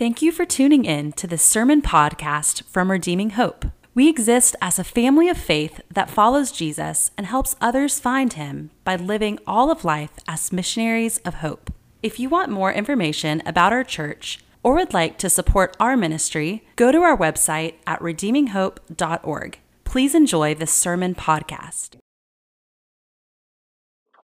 Thank you for tuning in to this sermon podcast from Redeeming Hope. We exist as a family of faith that follows Jesus and helps others find him by living all of life as missionaries of hope. If you want more information about our church or would like to support our ministry, go to our website at redeeminghope.org. Please enjoy this sermon podcast.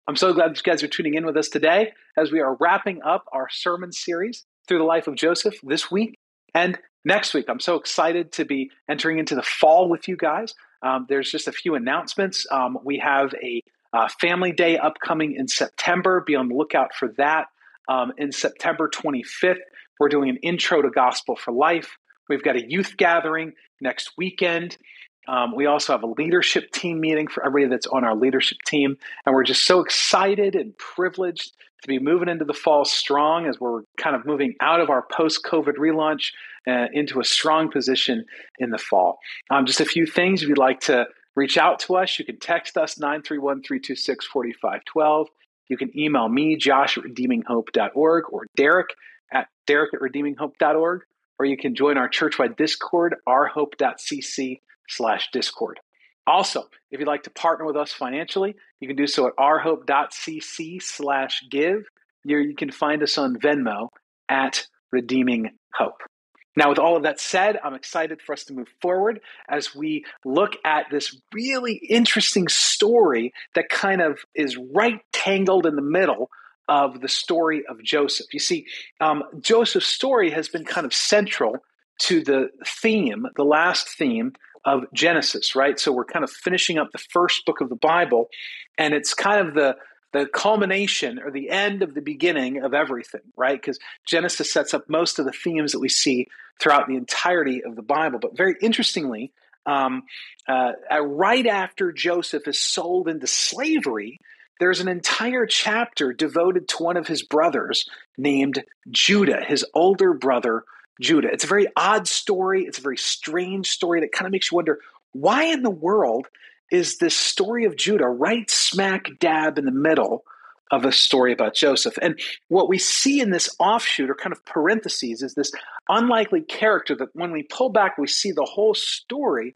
I'm so glad you guys are tuning in with us today as we are wrapping up our sermon series through the life of Joseph this week and next week. I'm so excited to be entering into the fall with you guys. Um, there's just a few announcements. Um, we have a uh, family day upcoming in September. Be on the lookout for that. Um, in September 25th, we're doing an intro to Gospel for Life. We've got a youth gathering next weekend. Um, we also have a leadership team meeting for everybody that's on our leadership team. And we're just so excited and privileged to be moving into the fall strong as we're kind of moving out of our post COVID relaunch uh, into a strong position in the fall. Um, just a few things if you'd like to reach out to us, you can text us 931 326 4512. You can email me, josh at redeeminghope.org, or Derek at derek at redeeminghope.org, or you can join our churchwide Discord, ourhope.cc slash discord. Also, if you'd like to partner with us financially, you can do so at ourhope.cc slash give. You can find us on Venmo at Redeeming Hope. Now, with all of that said, I'm excited for us to move forward as we look at this really interesting story that kind of is right tangled in the middle of the story of Joseph. You see, um, Joseph's story has been kind of central to the theme, the last theme of Genesis, right? So we're kind of finishing up the first book of the Bible, and it's kind of the the culmination or the end of the beginning of everything, right? Because Genesis sets up most of the themes that we see throughout the entirety of the Bible. But very interestingly, um, uh, right after Joseph is sold into slavery, there's an entire chapter devoted to one of his brothers named Judah, his older brother Judah. It's a very odd story. It's a very strange story that kind of makes you wonder why in the world is this story of Judah right smack dab in the middle of a story about Joseph? And what we see in this offshoot or kind of parentheses is this unlikely character that when we pull back, we see the whole story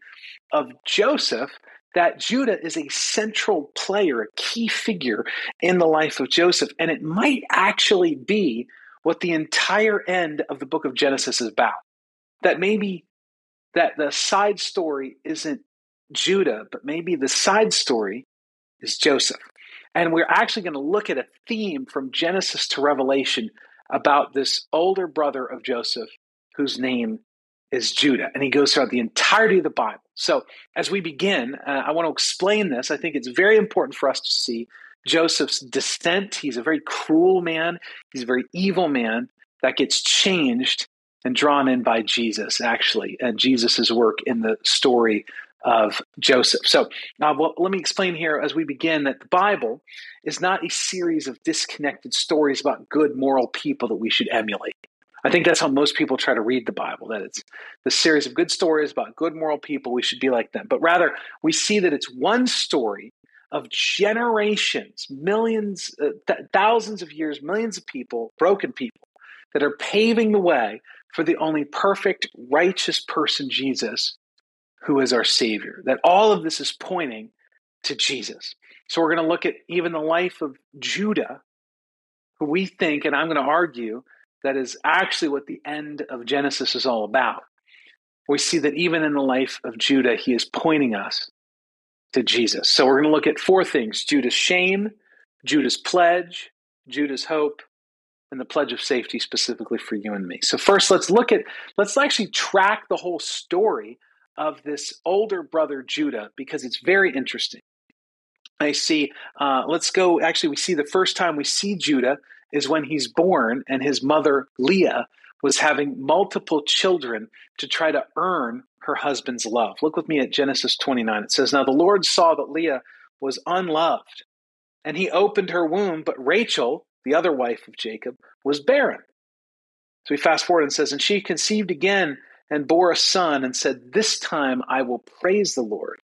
of Joseph. That Judah is a central player, a key figure in the life of Joseph. And it might actually be what the entire end of the book of Genesis is about. That maybe that the side story isn't Judah, but maybe the side story is Joseph. And we're actually going to look at a theme from Genesis to Revelation about this older brother of Joseph whose name is Judah. And he goes throughout the entirety of the Bible. So as we begin, uh, I want to explain this. I think it's very important for us to see Joseph's descent. He's a very cruel man, he's a very evil man that gets changed and drawn in by Jesus, actually, and Jesus' work in the story of Joseph. So, uh, well, let me explain here as we begin that the Bible is not a series of disconnected stories about good moral people that we should emulate. I think that's how most people try to read the Bible, that it's the series of good stories about good moral people, we should be like them. But rather, we see that it's one story of generations, millions, uh, th- thousands of years, millions of people, broken people, that are paving the way for the only perfect, righteous person, Jesus, who is our Savior. That all of this is pointing to Jesus. So we're going to look at even the life of Judah, who we think, and I'm going to argue, that is actually what the end of Genesis is all about. We see that even in the life of Judah, he is pointing us to Jesus. So we're going to look at four things Judah's shame, Judah's pledge, Judah's hope, and the pledge of safety specifically for you and me. So first let's look at let's actually track the whole story of this older brother Judah because it's very interesting. I see uh, let's go actually we see the first time we see Judah is when he's born and his mother Leah was having multiple children to try to earn her husband's love. Look with me at Genesis 29. It says, Now the Lord saw that Leah was unloved, and he opened her womb, but Rachel, the other wife of Jacob, was barren. So we fast forward and says, And she conceived again and bore a son, and said, This time I will praise the Lord.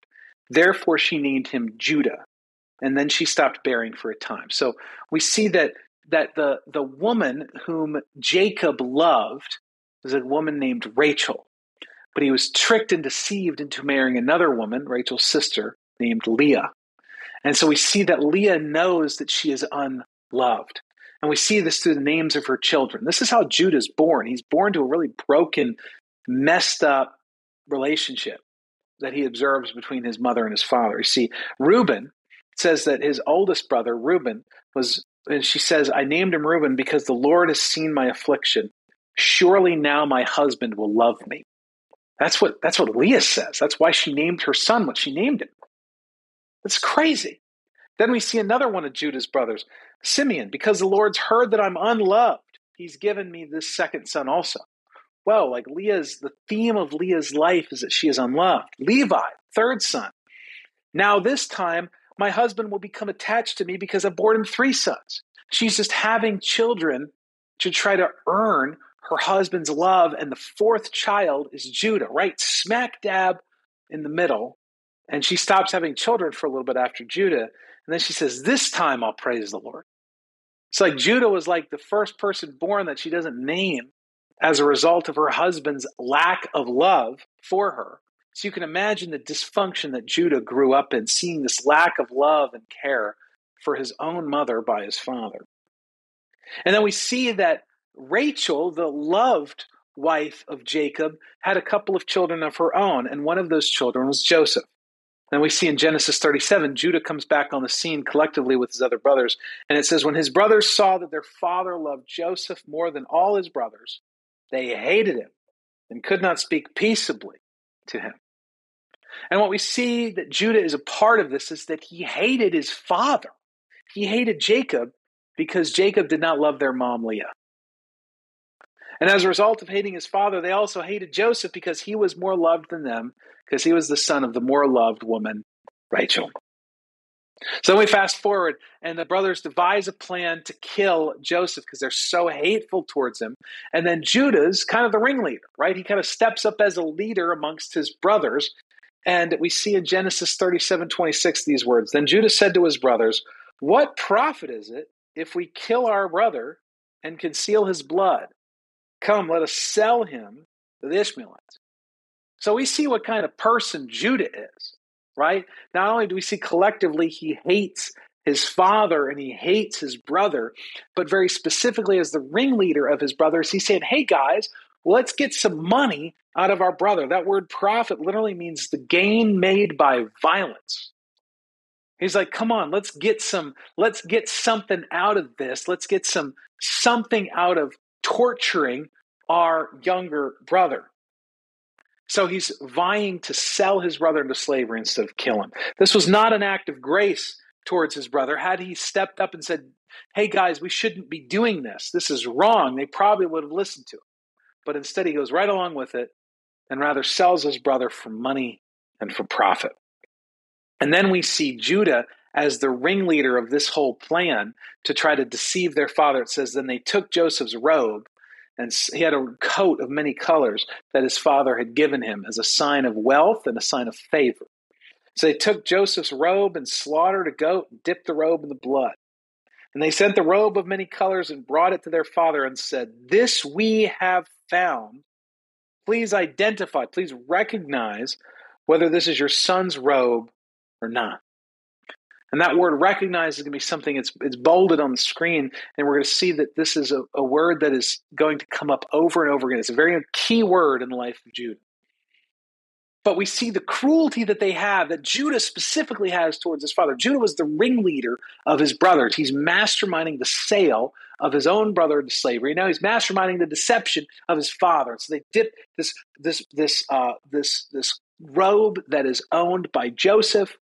Therefore she named him Judah. And then she stopped bearing for a time. So we see that that the, the woman whom Jacob loved was a woman named Rachel. But he was tricked and deceived into marrying another woman, Rachel's sister, named Leah. And so we see that Leah knows that she is unloved. And we see this through the names of her children. This is how Judah is born. He's born to a really broken, messed up relationship that he observes between his mother and his father. You see, Reuben says that his oldest brother, Reuben, was, and she says, I named him Reuben because the Lord has seen my affliction. Surely now my husband will love me. That's what that's what Leah says. That's why she named her son what she named him. That's crazy. Then we see another one of Judah's brothers, Simeon, because the Lord's heard that I'm unloved. He's given me this second son also. Well, like Leah's, the theme of Leah's life is that she is unloved. Levi, third son. Now, this time, my husband will become attached to me because I've borne him three sons. She's just having children to try to earn her husband's love. And the fourth child is Judah, right smack dab in the middle. And she stops having children for a little bit after Judah. And then she says, This time I'll praise the Lord. It's like Judah was like the first person born that she doesn't name as a result of her husband's lack of love for her. So you can imagine the dysfunction that Judah grew up in, seeing this lack of love and care for his own mother by his father. And then we see that Rachel, the loved wife of Jacob, had a couple of children of her own, and one of those children was Joseph. Then we see in Genesis 37, Judah comes back on the scene collectively with his other brothers. And it says, When his brothers saw that their father loved Joseph more than all his brothers, they hated him and could not speak peaceably to him. And what we see that Judah is a part of this is that he hated his father. He hated Jacob because Jacob did not love their mom, Leah. And as a result of hating his father, they also hated Joseph because he was more loved than them, because he was the son of the more loved woman, Rachel. So then we fast forward, and the brothers devise a plan to kill Joseph because they're so hateful towards him. And then Judah's kind of the ringleader, right? He kind of steps up as a leader amongst his brothers. And we see in Genesis 37 26 these words Then Judah said to his brothers, What profit is it if we kill our brother and conceal his blood? Come, let us sell him to the Ishmaelites. So we see what kind of person Judah is, right? Not only do we see collectively he hates his father and he hates his brother, but very specifically as the ringleader of his brothers, he said, hey guys, let's get some money out of our brother. That word profit literally means the gain made by violence. He's like, come on, let's get some, let's get something out of this. Let's get some something out of torturing our younger brother. So he's vying to sell his brother into slavery instead of kill him. This was not an act of grace towards his brother. Had he stepped up and said, Hey guys, we shouldn't be doing this, this is wrong, they probably would have listened to him. But instead, he goes right along with it and rather sells his brother for money and for profit. And then we see Judah as the ringleader of this whole plan to try to deceive their father. It says, Then they took Joseph's robe and he had a coat of many colors that his father had given him as a sign of wealth and a sign of favor. So they took Joseph's robe and slaughtered a goat and dipped the robe in the blood. And they sent the robe of many colors and brought it to their father and said, This we have found. Please identify, please recognize whether this is your son's robe or not. And that word recognize is going to be something it's, it's bolded on the screen. And we're going to see that this is a, a word that is going to come up over and over again. It's a very key word in the life of Judah. But we see the cruelty that they have, that Judah specifically has towards his father. Judah was the ringleader of his brothers. He's masterminding the sale of his own brother into slavery. Now he's masterminding the deception of his father. So they dip this this this uh, this this robe that is owned by Joseph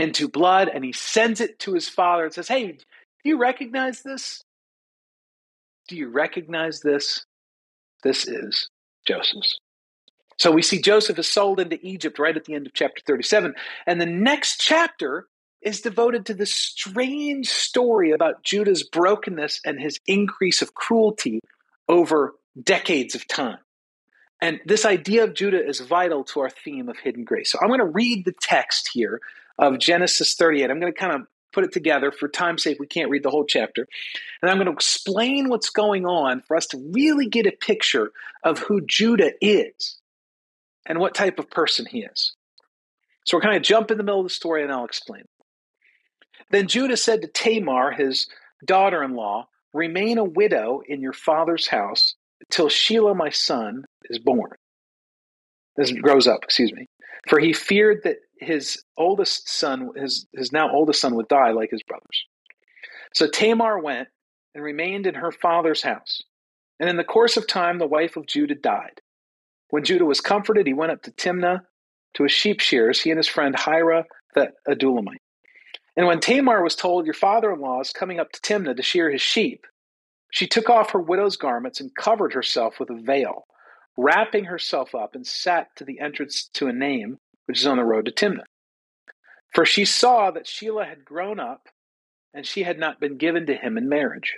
into blood and he sends it to his father and says, Hey, do you recognize this? Do you recognize this? This is Joseph's. So we see Joseph is sold into Egypt right at the end of chapter 37. And the next chapter is devoted to this strange story about Judah's brokenness and his increase of cruelty over decades of time. And this idea of Judah is vital to our theme of hidden grace. So I'm going to read the text here of Genesis 38. I'm going to kind of put it together. For time's sake, we can't read the whole chapter. And I'm going to explain what's going on for us to really get a picture of who Judah is and what type of person he is. So we're kind of jump in the middle of the story and I'll explain. Then Judah said to Tamar, his daughter in law, Remain a widow in your father's house till Shelah, my son, is born. This grows up, excuse me. For he feared that his oldest son, his, his now oldest son, would die like his brothers. So Tamar went and remained in her father's house. And in the course of time, the wife of Judah died. When Judah was comforted, he went up to Timnah to his sheep shears, he and his friend Hira the Adullamite. And when Tamar was told, Your father in law is coming up to Timnah to shear his sheep, she took off her widow's garments and covered herself with a veil, wrapping herself up and sat to the entrance to Enaim which is on the road to Timnah. For she saw that Shelah had grown up and she had not been given to him in marriage.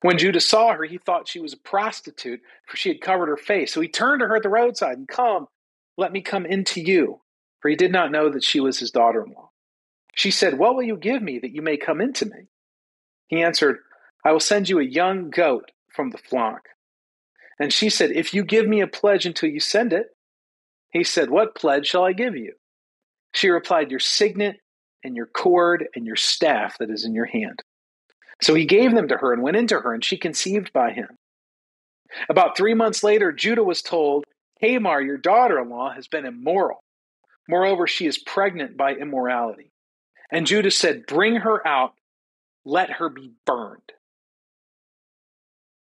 When Judah saw her, he thought she was a prostitute, for she had covered her face. So he turned to her at the roadside and, Come, let me come into you. For he did not know that she was his daughter in law. She said, What will you give me that you may come into me? He answered, I will send you a young goat from the flock. And she said, If you give me a pledge until you send it. He said, What pledge shall I give you? She replied, Your signet and your cord and your staff that is in your hand. So he gave them to her and went into her, and she conceived by him. About three months later, Judah was told, Tamar, your daughter in law, has been immoral. Moreover, she is pregnant by immorality. And Judah said, Bring her out, let her be burned.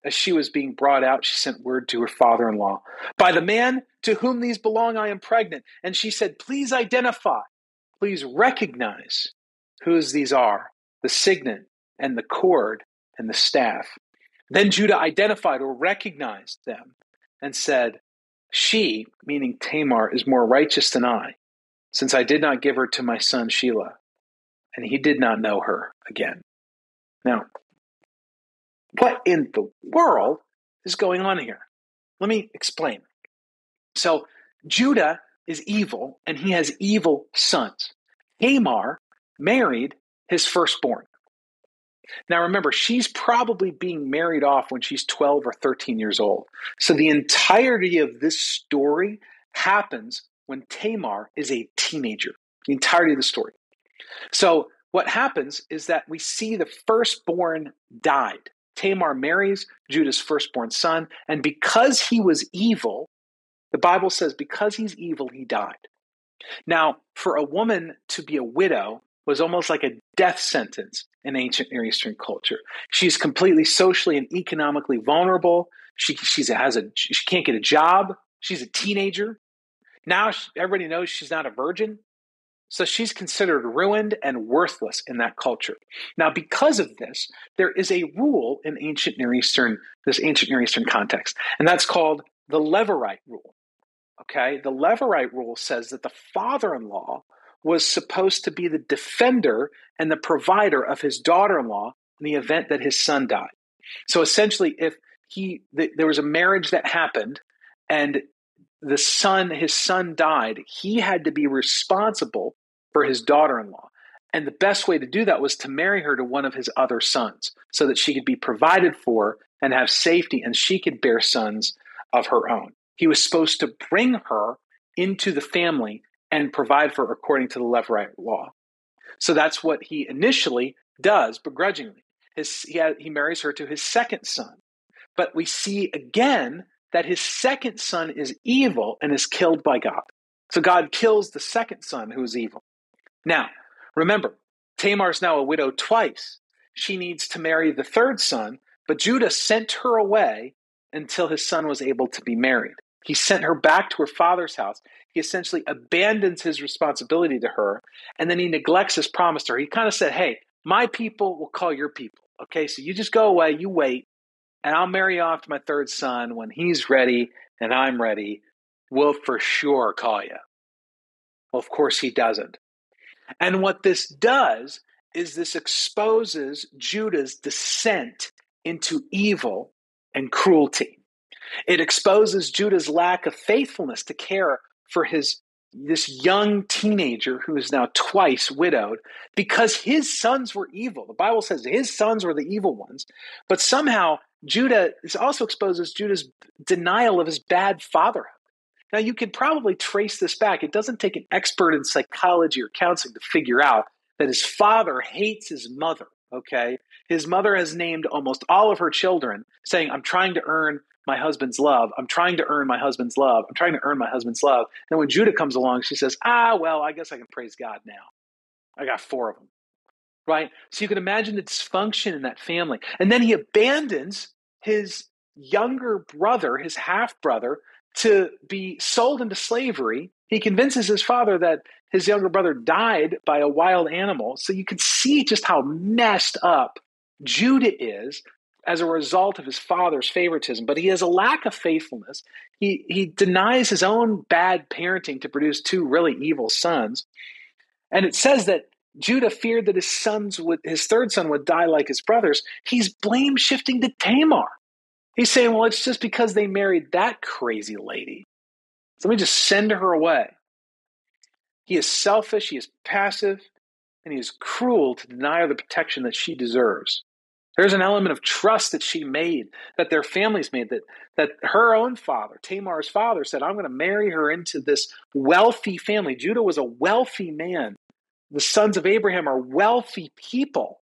As she was being brought out, she sent word to her father in law By the man to whom these belong, I am pregnant. And she said, Please identify, please recognize whose these are the signet and the cord and the staff. Then Judah identified or recognized them and said, She, meaning Tamar, is more righteous than I, since I did not give her to my son Shelah and he did not know her again. Now, what in the world is going on here? Let me explain. So, Judah is evil and he has evil sons. Tamar married his firstborn. Now, remember, she's probably being married off when she's 12 or 13 years old. So, the entirety of this story happens when Tamar is a teenager. The entirety of the story. So what happens is that we see the firstborn died. Tamar marries Judah's firstborn son, and because he was evil, the Bible says, because he's evil, he died. Now, for a woman to be a widow was almost like a death sentence in ancient Near Eastern culture. She's completely socially and economically vulnerable. She she's has a she can't get a job. She's a teenager. Now she, everybody knows she's not a virgin. So she's considered ruined and worthless in that culture. Now, because of this, there is a rule in ancient Near Eastern, this ancient Near Eastern context, and that's called the Levirate rule. Okay, the Levirate rule says that the father-in-law was supposed to be the defender and the provider of his daughter-in-law in the event that his son died. So essentially, if he th- there was a marriage that happened and the son his son died he had to be responsible for his daughter in law. And the best way to do that was to marry her to one of his other sons so that she could be provided for and have safety and she could bear sons of her own. He was supposed to bring her into the family and provide for her according to the Levirate law. So that's what he initially does begrudgingly. His, he, he marries her to his second son. But we see again that his second son is evil and is killed by God. So God kills the second son who is evil. Now, remember, Tamar is now a widow twice. She needs to marry the third son, but Judah sent her away until his son was able to be married. He sent her back to her father's house. He essentially abandons his responsibility to her, and then he neglects his promise to her. He kind of said, Hey, my people will call your people. Okay, so you just go away, you wait, and I'll marry off my third son when he's ready and I'm ready. We'll for sure call you. Well, of course, he doesn't. And what this does is this exposes Judah's descent into evil and cruelty. It exposes Judah's lack of faithfulness to care for his this young teenager who is now twice widowed because his sons were evil. The Bible says his sons were the evil ones, but somehow Judah is also exposes Judah's denial of his bad fatherhood. Now, you could probably trace this back. It doesn't take an expert in psychology or counseling to figure out that his father hates his mother. Okay. His mother has named almost all of her children, saying, I'm trying to earn my husband's love. I'm trying to earn my husband's love. I'm trying to earn my husband's love. And when Judah comes along, she says, Ah, well, I guess I can praise God now. I got four of them. Right? So you can imagine the dysfunction in that family. And then he abandons his younger brother, his half brother, to be sold into slavery. He convinces his father that his younger brother died by a wild animal. So you can see just how messed up Judah is as a result of his father's favoritism, but he has a lack of faithfulness. He, he denies his own bad parenting to produce two really evil sons. And it says that Judah feared that his sons would, his third son would die like his brothers. He's blame shifting to Tamar. He's saying, well, it's just because they married that crazy lady. So let me just send her away. He is selfish, he is passive, and he is cruel to deny her the protection that she deserves. There's an element of trust that she made, that their families made, that, that her own father, Tamar's father, said, I'm going to marry her into this wealthy family. Judah was a wealthy man. The sons of Abraham are wealthy people.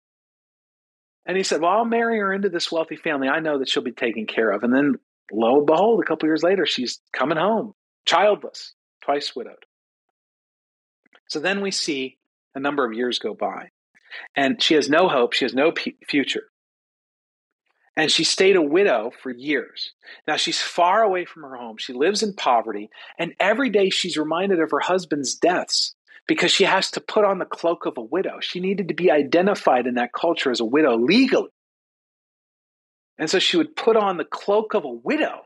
And he said, Well, I'll marry her into this wealthy family. I know that she'll be taken care of. And then lo and behold, a couple years later, she's coming home, childless, twice widowed. So then we see a number of years go by, and she has no hope. She has no p- future. And she stayed a widow for years. Now she's far away from her home. She lives in poverty. And every day she's reminded of her husband's deaths because she has to put on the cloak of a widow. She needed to be identified in that culture as a widow legally. And so she would put on the cloak of a widow.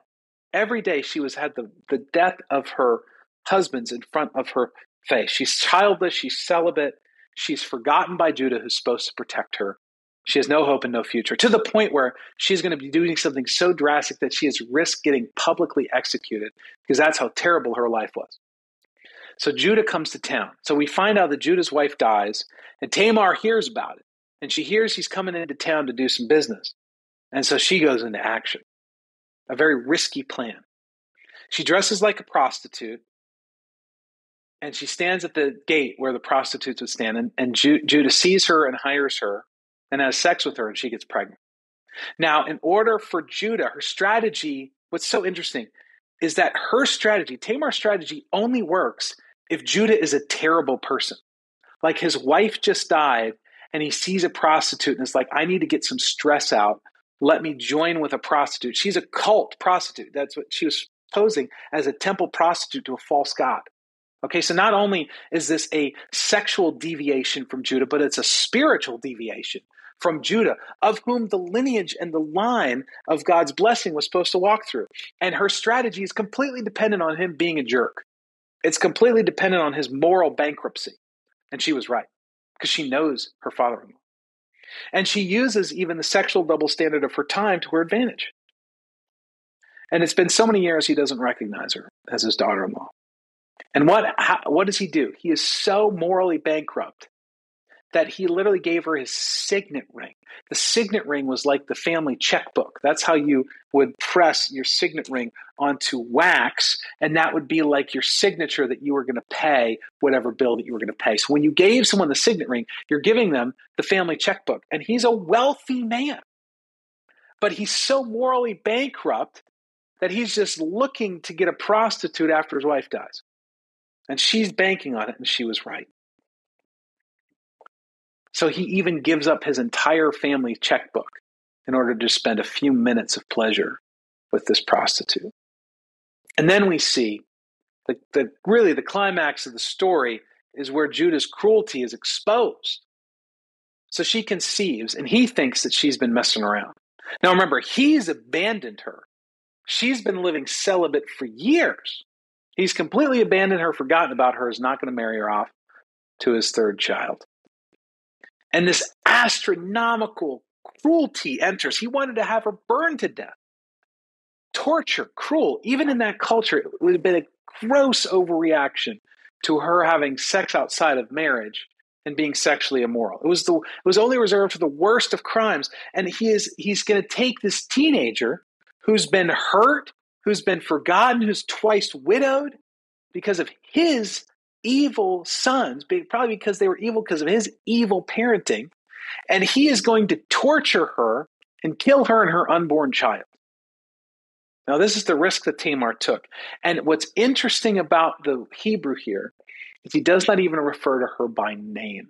Every day she was had the, the death of her husband's in front of her face. She's childless, she's celibate, she's forgotten by Judah, who's supposed to protect her. She has no hope and no future, to the point where she's going to be doing something so drastic that she has risked getting publicly executed because that's how terrible her life was. So Judah comes to town. So we find out that Judah's wife dies, and Tamar hears about it. And she hears he's coming into town to do some business. And so she goes into action. A very risky plan. She dresses like a prostitute, and she stands at the gate where the prostitutes would stand. And, and Ju- Judah sees her and hires her and has sex with her, and she gets pregnant. Now, in order for Judah, her strategy, what's so interesting is that her strategy, Tamar's strategy, only works if Judah is a terrible person. Like his wife just died, and he sees a prostitute and is like, I need to get some stress out. Let me join with a prostitute. She's a cult prostitute. That's what she was posing as a temple prostitute to a false god. Okay, so not only is this a sexual deviation from Judah, but it's a spiritual deviation from Judah, of whom the lineage and the line of God's blessing was supposed to walk through. And her strategy is completely dependent on him being a jerk. It's completely dependent on his moral bankruptcy. And she was right because she knows her father in law. And she uses even the sexual double standard of her time to her advantage. And it's been so many years he doesn't recognize her as his daughter in law. And what, how, what does he do? He is so morally bankrupt that he literally gave her his signet ring. The signet ring was like the family checkbook. That's how you would press your signet ring onto wax, and that would be like your signature that you were going to pay whatever bill that you were going to pay. So when you gave someone the signet ring, you're giving them the family checkbook. And he's a wealthy man, but he's so morally bankrupt that he's just looking to get a prostitute after his wife dies. And she's banking on it, and she was right. So he even gives up his entire family checkbook in order to spend a few minutes of pleasure with this prostitute. And then we see the, the really the climax of the story is where Judah's cruelty is exposed. So she conceives, and he thinks that she's been messing around. Now remember, he's abandoned her. She's been living celibate for years. He's completely abandoned her, forgotten about her, is not going to marry her off to his third child. And this astronomical cruelty enters. He wanted to have her burned to death. Torture, cruel, even in that culture, it would have been a gross overreaction to her having sex outside of marriage and being sexually immoral. It was the it was only reserved for the worst of crimes. And he is he's going to take this teenager who's been hurt, who's been forgotten, who's twice widowed because of his evil sons, probably because they were evil because of his evil parenting, and he is going to torture her and kill her and her unborn child. Now, this is the risk that Tamar took. And what's interesting about the Hebrew here is he does not even refer to her by name.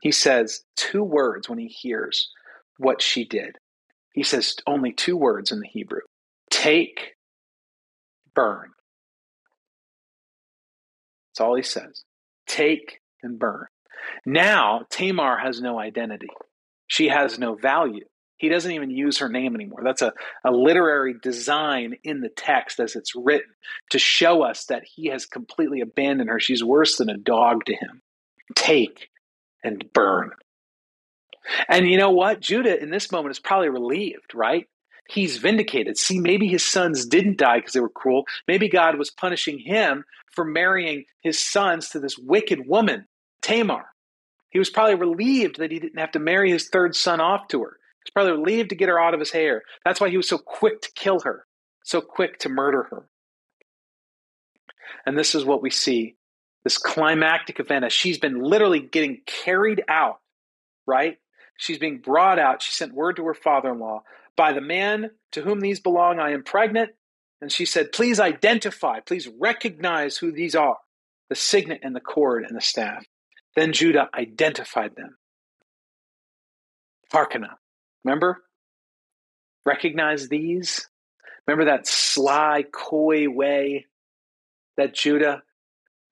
He says two words when he hears what she did. He says only two words in the Hebrew take, burn. That's all he says. Take and burn. Now, Tamar has no identity. She has no value. He doesn't even use her name anymore. That's a, a literary design in the text as it's written to show us that he has completely abandoned her. She's worse than a dog to him. Take and burn. And you know what? Judah in this moment is probably relieved, right? He's vindicated. See, maybe his sons didn't die because they were cruel. Maybe God was punishing him for marrying his sons to this wicked woman, Tamar. He was probably relieved that he didn't have to marry his third son off to her. He was probably relieved to get her out of his hair. That's why he was so quick to kill her, so quick to murder her. And this is what we see this climactic event as she's been literally getting carried out, right? She's being brought out. She sent word to her father in law by the man to whom these belong, I am pregnant. And she said, Please identify, please recognize who these are the signet and the cord and the staff. Then Judah identified them. Harkana. Remember? Recognize these? Remember that sly, coy way that Judah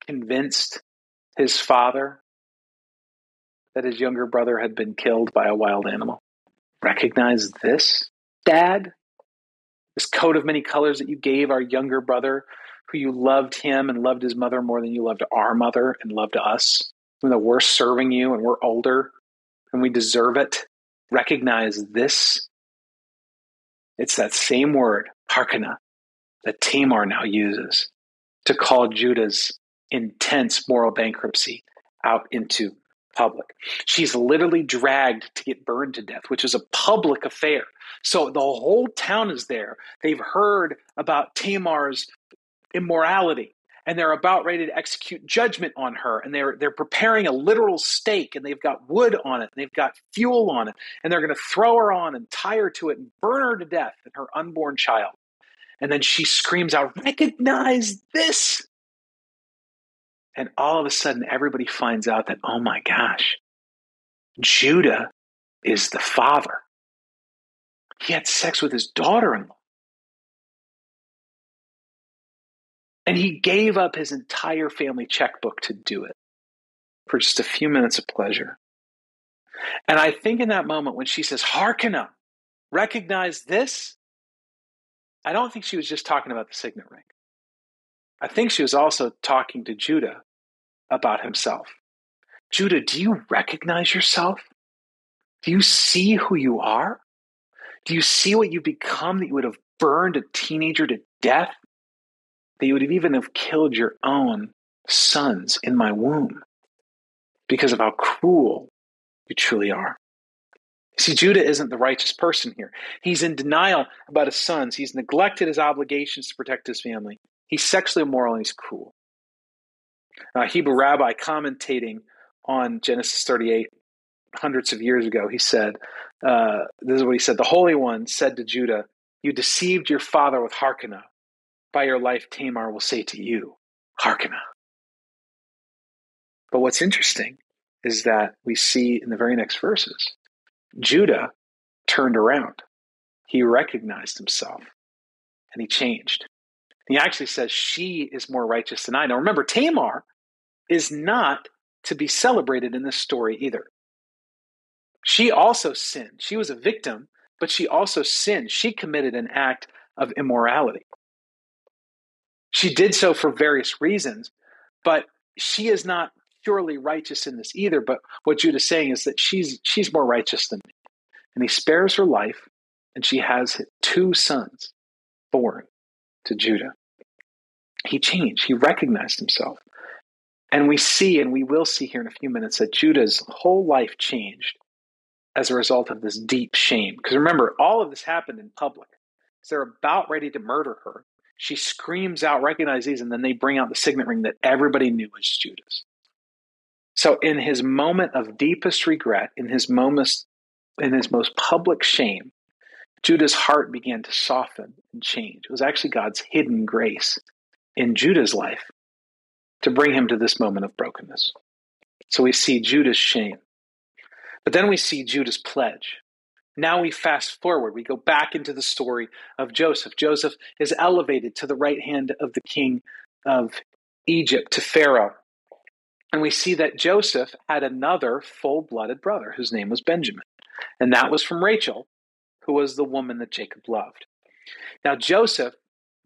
convinced his father that his younger brother had been killed by a wild animal? Recognize this, Dad? This coat of many colors that you gave our younger brother, who you loved him and loved his mother more than you loved our mother and loved us? even though we're serving you and we're older and we deserve it, recognize this. It's that same word, harkana, that Tamar now uses to call Judah's intense moral bankruptcy out into public. She's literally dragged to get burned to death, which is a public affair. So the whole town is there. They've heard about Tamar's immorality and they're about ready to execute judgment on her and they're they're preparing a literal stake and they've got wood on it and they've got fuel on it and they're going to throw her on and tie her to it and burn her to death and her unborn child and then she screams out recognize this and all of a sudden everybody finds out that oh my gosh judah is the father he had sex with his daughter-in-law And he gave up his entire family checkbook to do it for just a few minutes of pleasure. And I think in that moment when she says, Hearken up, recognize this, I don't think she was just talking about the signet ring. I think she was also talking to Judah about himself. Judah, do you recognize yourself? Do you see who you are? Do you see what you've become that you would have burned a teenager to death that you would have even have killed your own sons in my womb because of how cruel you truly are. See, Judah isn't the righteous person here. He's in denial about his sons. He's neglected his obligations to protect his family. He's sexually immoral and he's cruel. A Hebrew rabbi commentating on Genesis 38 hundreds of years ago, he said, uh, This is what he said The Holy One said to Judah, You deceived your father with Harkana by your life, Tamar will say to you, Harkana. But what's interesting is that we see in the very next verses, Judah turned around. He recognized himself and he changed. He actually says, She is more righteous than I. Now remember, Tamar is not to be celebrated in this story either. She also sinned. She was a victim, but she also sinned. She committed an act of immorality. She did so for various reasons, but she is not purely righteous in this either. But what Judah's saying is that she's she's more righteous than me. And he spares her life, and she has two sons born to Judah. He changed. He recognized himself. And we see, and we will see here in a few minutes, that Judah's whole life changed as a result of this deep shame. Because remember, all of this happened in public. So they're about ready to murder her. She screams out, recognize these, and then they bring out the signet ring that everybody knew was Judah's. So in his moment of deepest regret, in his moments, in his most public shame, Judah's heart began to soften and change. It was actually God's hidden grace in Judah's life to bring him to this moment of brokenness. So we see Judah's shame. But then we see Judah's pledge. Now we fast forward. We go back into the story of Joseph. Joseph is elevated to the right hand of the king of Egypt, to Pharaoh. And we see that Joseph had another full blooded brother whose name was Benjamin. And that was from Rachel, who was the woman that Jacob loved. Now, Joseph,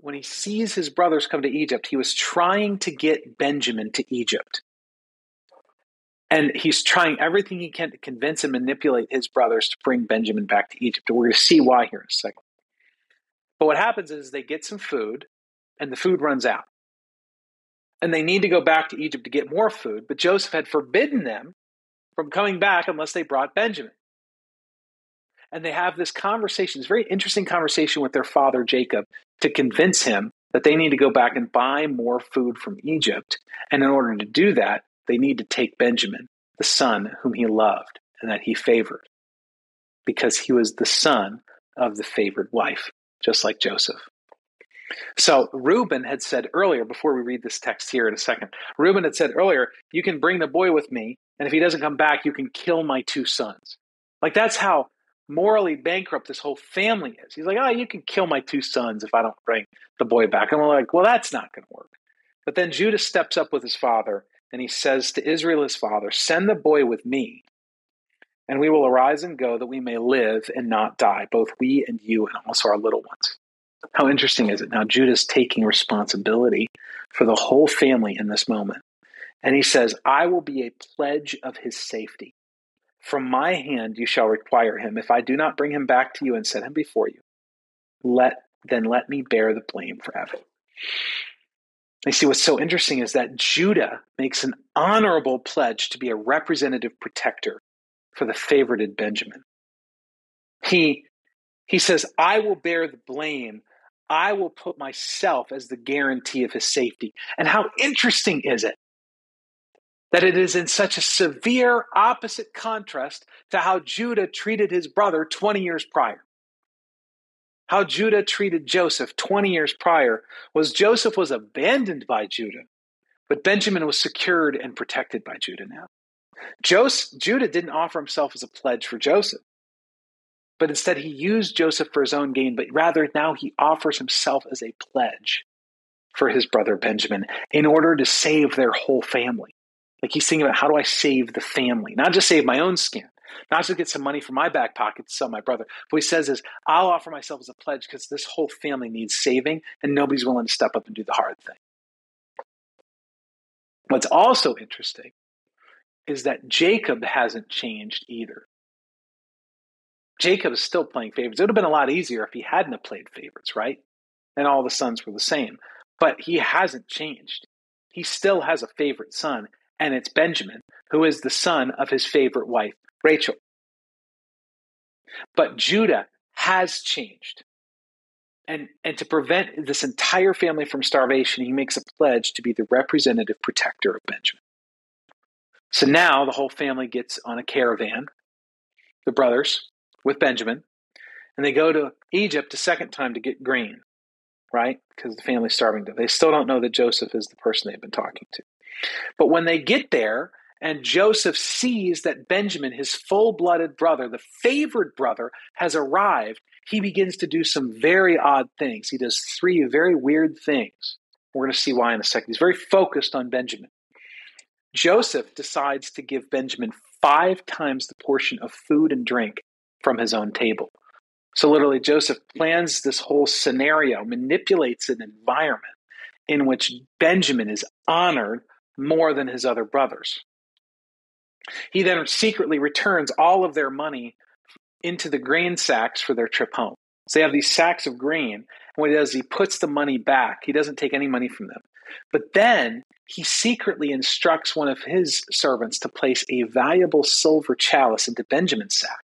when he sees his brothers come to Egypt, he was trying to get Benjamin to Egypt. And he's trying everything he can to convince and manipulate his brothers to bring Benjamin back to Egypt. And we're going to see why here in a second. But what happens is they get some food, and the food runs out. And they need to go back to Egypt to get more food, but Joseph had forbidden them from coming back unless they brought Benjamin. And they have this conversation, this very interesting conversation with their father Jacob to convince him that they need to go back and buy more food from Egypt. And in order to do that, they need to take Benjamin, the son whom he loved and that he favored, because he was the son of the favored wife, just like Joseph. So Reuben had said earlier, before we read this text here in a second, Reuben had said earlier, You can bring the boy with me, and if he doesn't come back, you can kill my two sons. Like that's how morally bankrupt this whole family is. He's like, Oh, you can kill my two sons if I don't bring the boy back. And we're like, Well, that's not going to work. But then Judah steps up with his father and he says to Israel, his father, Send the boy with me, and we will arise and go that we may live and not die, both we and you, and also our little ones. How interesting is it? Now, Judah's taking responsibility for the whole family in this moment. And he says, I will be a pledge of his safety. From my hand you shall require him. If I do not bring him back to you and set him before you, let then let me bear the blame forever. You see, what's so interesting is that Judah makes an honorable pledge to be a representative protector for the favorited Benjamin. He, he says, I will bear the blame. I will put myself as the guarantee of his safety. And how interesting is it that it is in such a severe opposite contrast to how Judah treated his brother 20 years prior? how Judah treated Joseph 20 years prior was Joseph was abandoned by Judah, but Benjamin was secured and protected by Judah now. Joseph, Judah didn't offer himself as a pledge for Joseph, but instead he used Joseph for his own gain, but rather now he offers himself as a pledge for his brother Benjamin in order to save their whole family. Like he's thinking about how do I save the family, not just save my own skin, not just get some money from my back pocket to sell my brother. What he says is, I'll offer myself as a pledge because this whole family needs saving and nobody's willing to step up and do the hard thing. What's also interesting is that Jacob hasn't changed either. Jacob is still playing favorites. It would have been a lot easier if he hadn't have played favorites, right? And all the sons were the same. But he hasn't changed. He still has a favorite son, and it's Benjamin, who is the son of his favorite wife, Rachel. But Judah has changed. And, and to prevent this entire family from starvation, he makes a pledge to be the representative protector of Benjamin. So now the whole family gets on a caravan, the brothers, with Benjamin, and they go to Egypt a second time to get grain, right? Because the family's starving. They still don't know that Joseph is the person they've been talking to. But when they get there, and Joseph sees that Benjamin, his full blooded brother, the favored brother, has arrived. He begins to do some very odd things. He does three very weird things. We're going to see why in a second. He's very focused on Benjamin. Joseph decides to give Benjamin five times the portion of food and drink from his own table. So, literally, Joseph plans this whole scenario, manipulates an environment in which Benjamin is honored more than his other brothers. He then secretly returns all of their money into the grain sacks for their trip home. So they have these sacks of grain, And what he does is he puts the money back. He doesn't take any money from them. But then he secretly instructs one of his servants to place a valuable silver chalice into Benjamin's sack.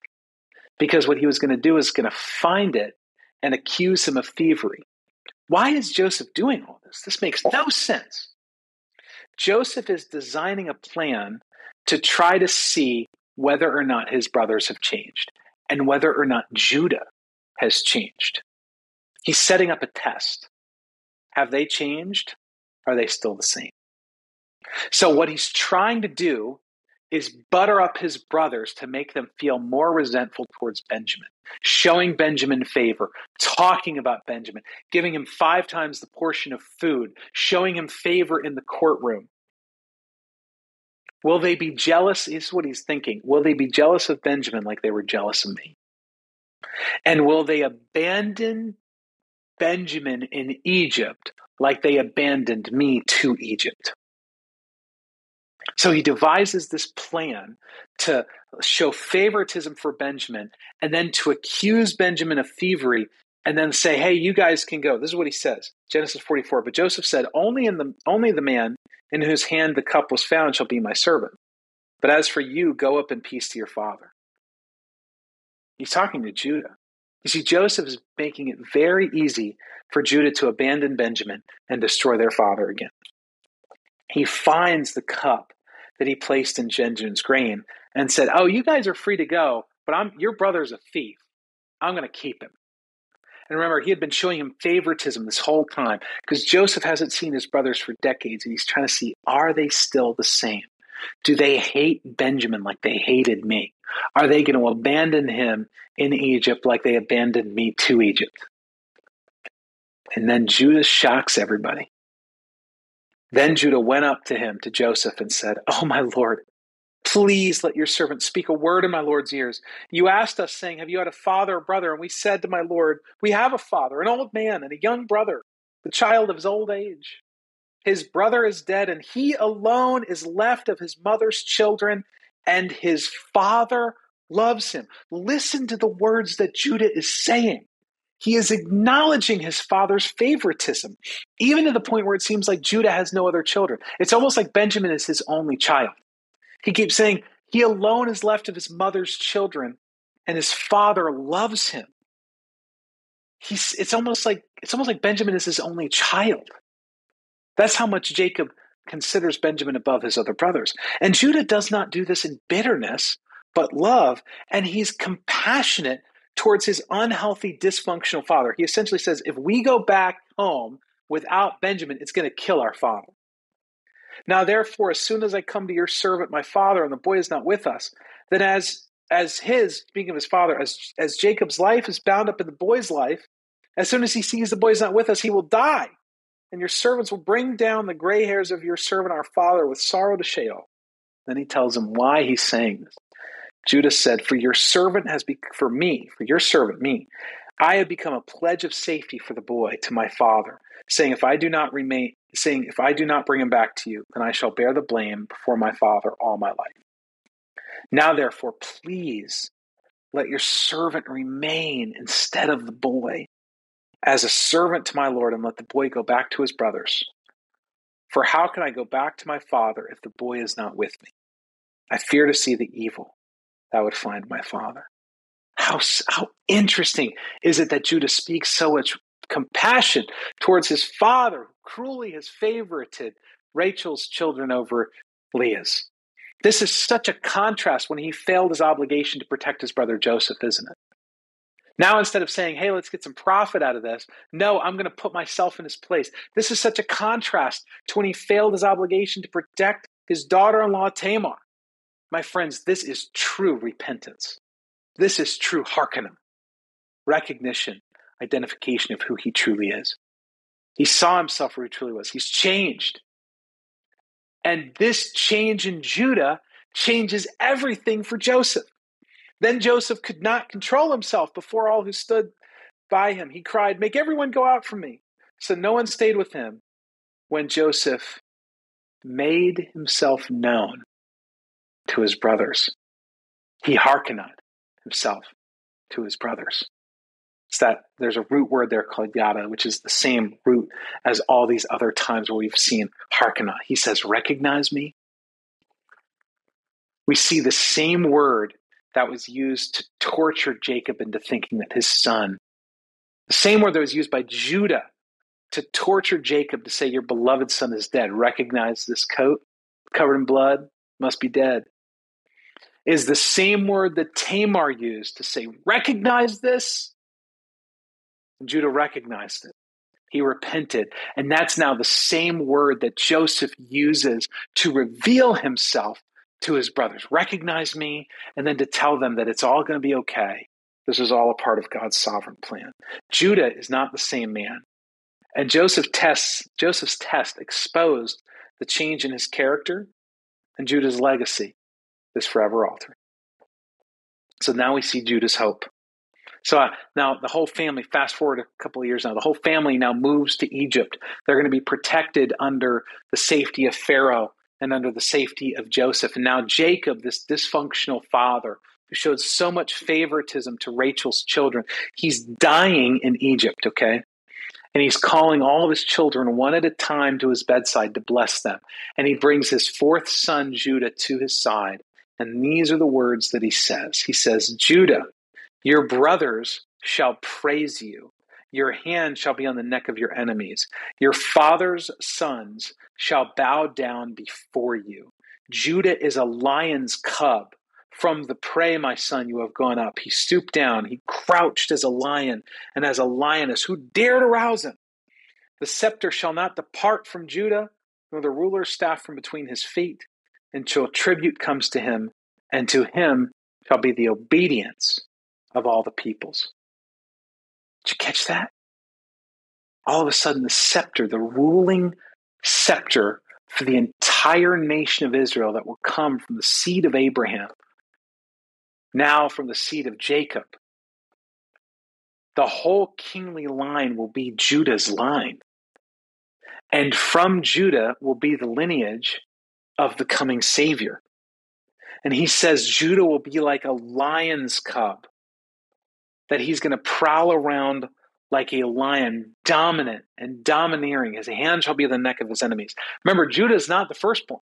Because what he was going to do is going to find it and accuse him of thievery. Why is Joseph doing all this? This makes no sense. Joseph is designing a plan to try to see whether or not his brothers have changed and whether or not Judah has changed. He's setting up a test. Have they changed? Are they still the same? So, what he's trying to do is butter up his brothers to make them feel more resentful towards Benjamin, showing Benjamin favor, talking about Benjamin, giving him five times the portion of food, showing him favor in the courtroom. Will they be jealous? Is what he's thinking. Will they be jealous of Benjamin like they were jealous of me? And will they abandon Benjamin in Egypt like they abandoned me to Egypt? So he devises this plan to show favoritism for Benjamin and then to accuse Benjamin of thievery and then say, "Hey, you guys can go." This is what he says. Genesis 44. But Joseph said, "Only in the only the man in whose hand the cup was found shall be my servant. But as for you, go up in peace to your father." He's talking to Judah. You see, Joseph is making it very easy for Judah to abandon Benjamin and destroy their father again. He finds the cup that he placed in Benjamin's grain and said, Oh, you guys are free to go, but I'm your brother's a thief. I'm going to keep him. And remember, he had been showing him favoritism this whole time because Joseph hasn't seen his brothers for decades and he's trying to see are they still the same? Do they hate Benjamin like they hated me? Are they going to abandon him in Egypt like they abandoned me to Egypt? And then Judah shocks everybody. Then Judah went up to him, to Joseph, and said, Oh, my Lord, please let your servant speak a word in my Lord's ears. You asked us, saying, Have you had a father or brother? And we said to my Lord, We have a father, an old man, and a young brother, the child of his old age. His brother is dead, and he alone is left of his mother's children, and his father loves him. Listen to the words that Judah is saying. He is acknowledging his father's favoritism, even to the point where it seems like Judah has no other children. It's almost like Benjamin is his only child. He keeps saying, He alone is left of his mother's children, and his father loves him. He's, it's almost like it's almost like Benjamin is his only child. That's how much Jacob considers Benjamin above his other brothers. And Judah does not do this in bitterness, but love, and he's compassionate towards his unhealthy, dysfunctional father. He essentially says, if we go back home without Benjamin, it's going to kill our father. Now, therefore, as soon as I come to your servant, my father, and the boy is not with us, then as as his, speaking of his father, as as Jacob's life is bound up in the boy's life, as soon as he sees the boy is not with us, he will die. And your servants will bring down the gray hairs of your servant, our father, with sorrow to Sheol. Then he tells him why he's saying this. Judah said, For your servant has be for me, for your servant, me, I have become a pledge of safety for the boy to my father, saying, If I do not remain saying, If I do not bring him back to you, then I shall bear the blame before my father all my life. Now therefore, please let your servant remain instead of the boy as a servant to my Lord, and let the boy go back to his brothers. For how can I go back to my father if the boy is not with me? I fear to see the evil that would find my father. How, how interesting is it that Judah speaks so much compassion towards his father, who cruelly has favorited Rachel's children over Leah's? This is such a contrast when he failed his obligation to protect his brother Joseph, isn't it? Now, instead of saying, hey, let's get some profit out of this, no, I'm going to put myself in his place. This is such a contrast to when he failed his obligation to protect his daughter in law, Tamar. My friends, this is true repentance. This is true hearkening, recognition, identification of who he truly is. He saw himself where he truly was. He's changed. And this change in Judah changes everything for Joseph. Then Joseph could not control himself before all who stood by him. He cried, Make everyone go out from me. So no one stayed with him when Joseph made himself known to his brothers. He hearkened himself to his brothers. It's that there's a root word there called yada, which is the same root as all these other times where we've seen hearken. He says, recognize me. We see the same word that was used to torture Jacob into thinking that his son, the same word that was used by Judah to torture Jacob to say, Your beloved son is dead. Recognize this coat covered in blood must be dead. Is the same word that Tamar used to say, Recognize this. And Judah recognized it. He repented. And that's now the same word that Joseph uses to reveal himself to his brothers. Recognize me, and then to tell them that it's all going to be okay. This is all a part of God's sovereign plan. Judah is not the same man. And Joseph tests, Joseph's test exposed the change in his character, and Judah's legacy is forever altered. So now we see Judah's hope. So uh, now the whole family, fast forward a couple of years now, the whole family now moves to Egypt. They're going to be protected under the safety of Pharaoh and under the safety of Joseph. And now Jacob, this dysfunctional father who showed so much favoritism to Rachel's children, he's dying in Egypt, okay? And he's calling all of his children one at a time to his bedside to bless them. And he brings his fourth son, Judah, to his side. And these are the words that he says He says, Judah, your brothers shall praise you. Your hand shall be on the neck of your enemies. Your father's sons shall bow down before you. Judah is a lion's cub. From the prey, my son, you have gone up. He stooped down. He crouched as a lion and as a lioness. Who dared arouse him? The scepter shall not depart from Judah, nor the ruler's staff from between his feet, until tribute comes to him, and to him shall be the obedience of all the peoples. Did you catch that? All of a sudden, the scepter, the ruling scepter for the entire nation of Israel that will come from the seed of Abraham, now from the seed of Jacob. The whole kingly line will be Judah's line. And from Judah will be the lineage of the coming Savior. And he says Judah will be like a lion's cub that he's going to prowl around like a lion, dominant and domineering. His hand shall be the neck of his enemies. Remember, Judah is not the firstborn.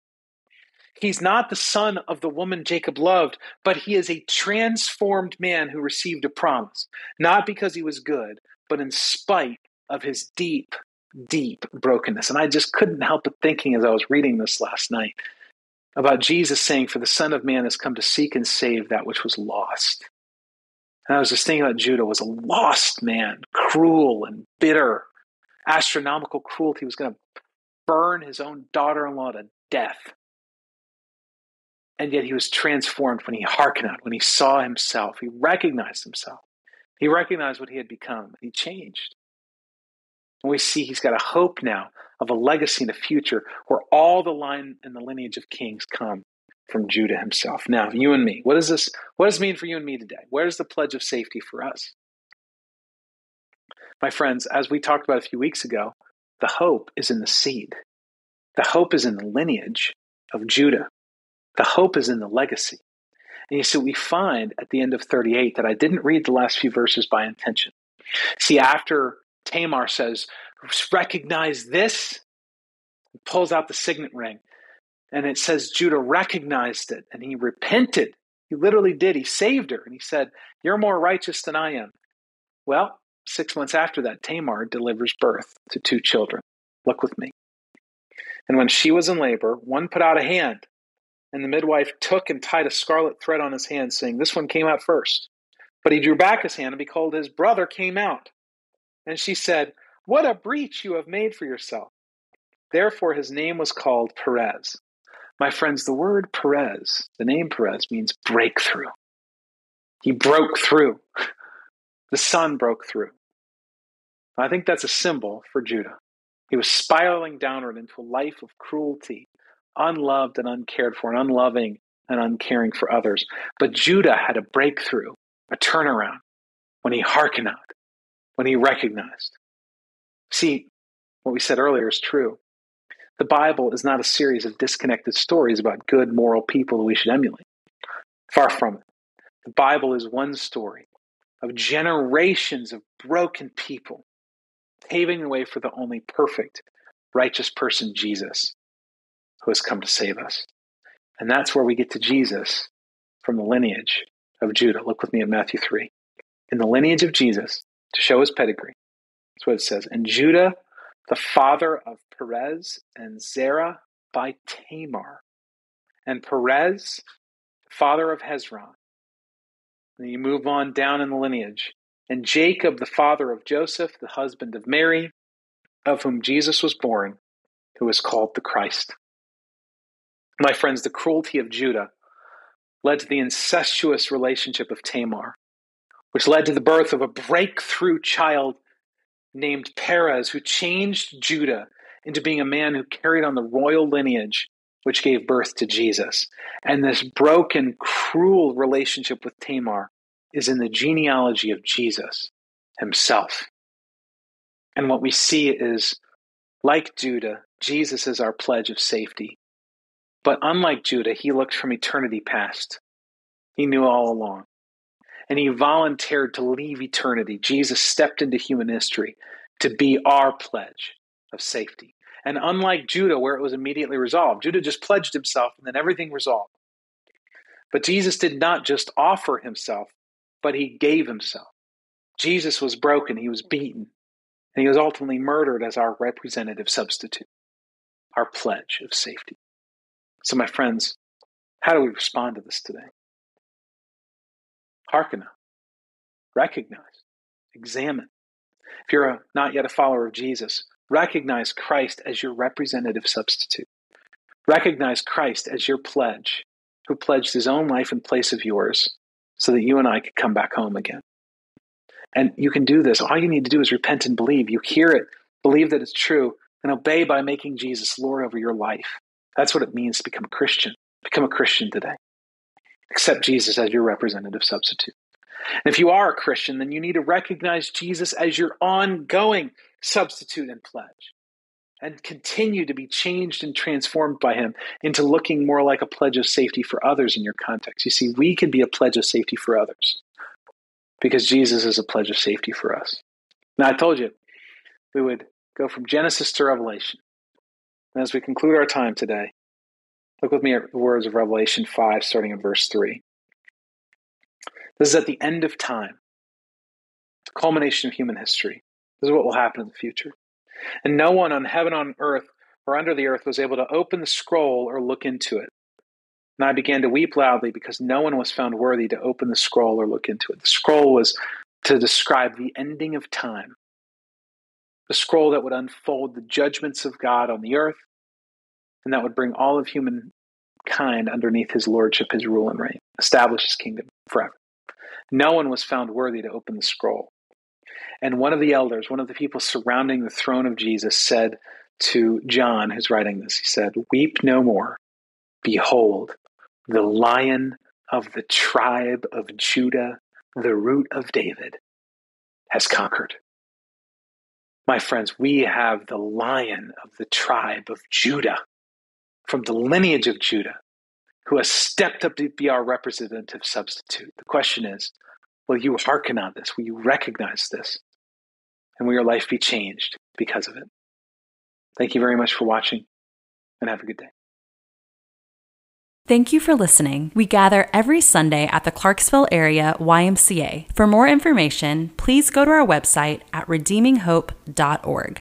He's not the son of the woman Jacob loved, but he is a transformed man who received a promise, not because he was good, but in spite of his deep, deep brokenness. And I just couldn't help but thinking as I was reading this last night about Jesus saying, For the Son of Man has come to seek and save that which was lost. And I was just thinking about Judah was a lost man, cruel and bitter, astronomical cruelty. He was going to burn his own daughter in law to death. And yet he was transformed when he hearkened when he saw himself. He recognized himself. He recognized what he had become. He changed. And we see he's got a hope now of a legacy and a future where all the line and the lineage of kings come from Judah himself. Now, you and me, what does this what does it mean for you and me today? Where's the pledge of safety for us? My friends, as we talked about a few weeks ago, the hope is in the seed. The hope is in the lineage of Judah. The hope is in the legacy. And you see, we find at the end of 38 that I didn't read the last few verses by intention. See, after Tamar says, recognize this, pulls out the signet ring. And it says Judah recognized it and he repented. He literally did. He saved her and he said, You're more righteous than I am. Well, six months after that, Tamar delivers birth to two children. Look with me. And when she was in labor, one put out a hand, and the midwife took and tied a scarlet thread on his hand, saying, This one came out first. But he drew back his hand, and behold, his brother came out. And she said, What a breach you have made for yourself. Therefore his name was called Perez. My friends, the word Perez, the name Perez, means breakthrough. He broke through. The sun broke through. I think that's a symbol for Judah. He was spiraling downward into a life of cruelty, unloved and uncared for, and unloving and uncaring for others. But Judah had a breakthrough, a turnaround, when he hearkened out, when he recognized. See, what we said earlier is true. The Bible is not a series of disconnected stories about good, moral people that we should emulate. Far from it. The Bible is one story of generations of broken people, paving the way for the only perfect, righteous person, Jesus, who has come to save us. And that's where we get to Jesus from the lineage of Judah. Look with me at Matthew 3. In the lineage of Jesus, to show his pedigree, that's what it says. And Judah, the father of Perez and Zerah by Tamar. And Perez, father of Hezron. And you move on down in the lineage. And Jacob, the father of Joseph, the husband of Mary, of whom Jesus was born, who was called the Christ. My friends, the cruelty of Judah led to the incestuous relationship of Tamar, which led to the birth of a breakthrough child named Perez, who changed Judah into being a man who carried on the royal lineage which gave birth to Jesus. And this broken, cruel relationship with Tamar is in the genealogy of Jesus himself. And what we see is, like Judah, Jesus is our pledge of safety. But unlike Judah, he looked from eternity past. He knew all along. And he volunteered to leave eternity. Jesus stepped into human history to be our pledge of safety. And unlike Judah, where it was immediately resolved, Judah just pledged himself and then everything resolved. But Jesus did not just offer himself, but he gave himself. Jesus was broken, he was beaten, and he was ultimately murdered as our representative substitute, our pledge of safety. So, my friends, how do we respond to this today? Hearken recognize, examine. If you're a, not yet a follower of Jesus, recognize Christ as your representative substitute. Recognize Christ as your pledge, who pledged his own life in place of yours so that you and I could come back home again. And you can do this. All you need to do is repent and believe. You hear it, believe that it's true, and obey by making Jesus Lord over your life. That's what it means to become a Christian. Become a Christian today. Accept Jesus as your representative substitute. And if you are a Christian, then you need to recognize Jesus as your ongoing substitute and pledge and continue to be changed and transformed by him into looking more like a pledge of safety for others in your context. You see, we can be a pledge of safety for others because Jesus is a pledge of safety for us. Now, I told you we would go from Genesis to Revelation. And as we conclude our time today, look with me at the words of Revelation 5, starting in verse 3. This is at the end of time, the culmination of human history. This is what will happen in the future. And no one on heaven, on earth, or under the earth was able to open the scroll or look into it. And I began to weep loudly because no one was found worthy to open the scroll or look into it. The scroll was to describe the ending of time, the scroll that would unfold the judgments of God on the earth, and that would bring all of humankind underneath his lordship, his rule and reign, establish his kingdom forever. No one was found worthy to open the scroll. And one of the elders, one of the people surrounding the throne of Jesus, said to John, who's writing this, he said, Weep no more. Behold, the lion of the tribe of Judah, the root of David, has conquered. My friends, we have the lion of the tribe of Judah, from the lineage of Judah, who has stepped up to be our representative substitute. The question is, will you hearken on this? Will you recognize this? And will your life be changed because of it? Thank you very much for watching and have a good day. Thank you for listening. We gather every Sunday at the Clarksville area YMCA. For more information, please go to our website at redeeminghope.org.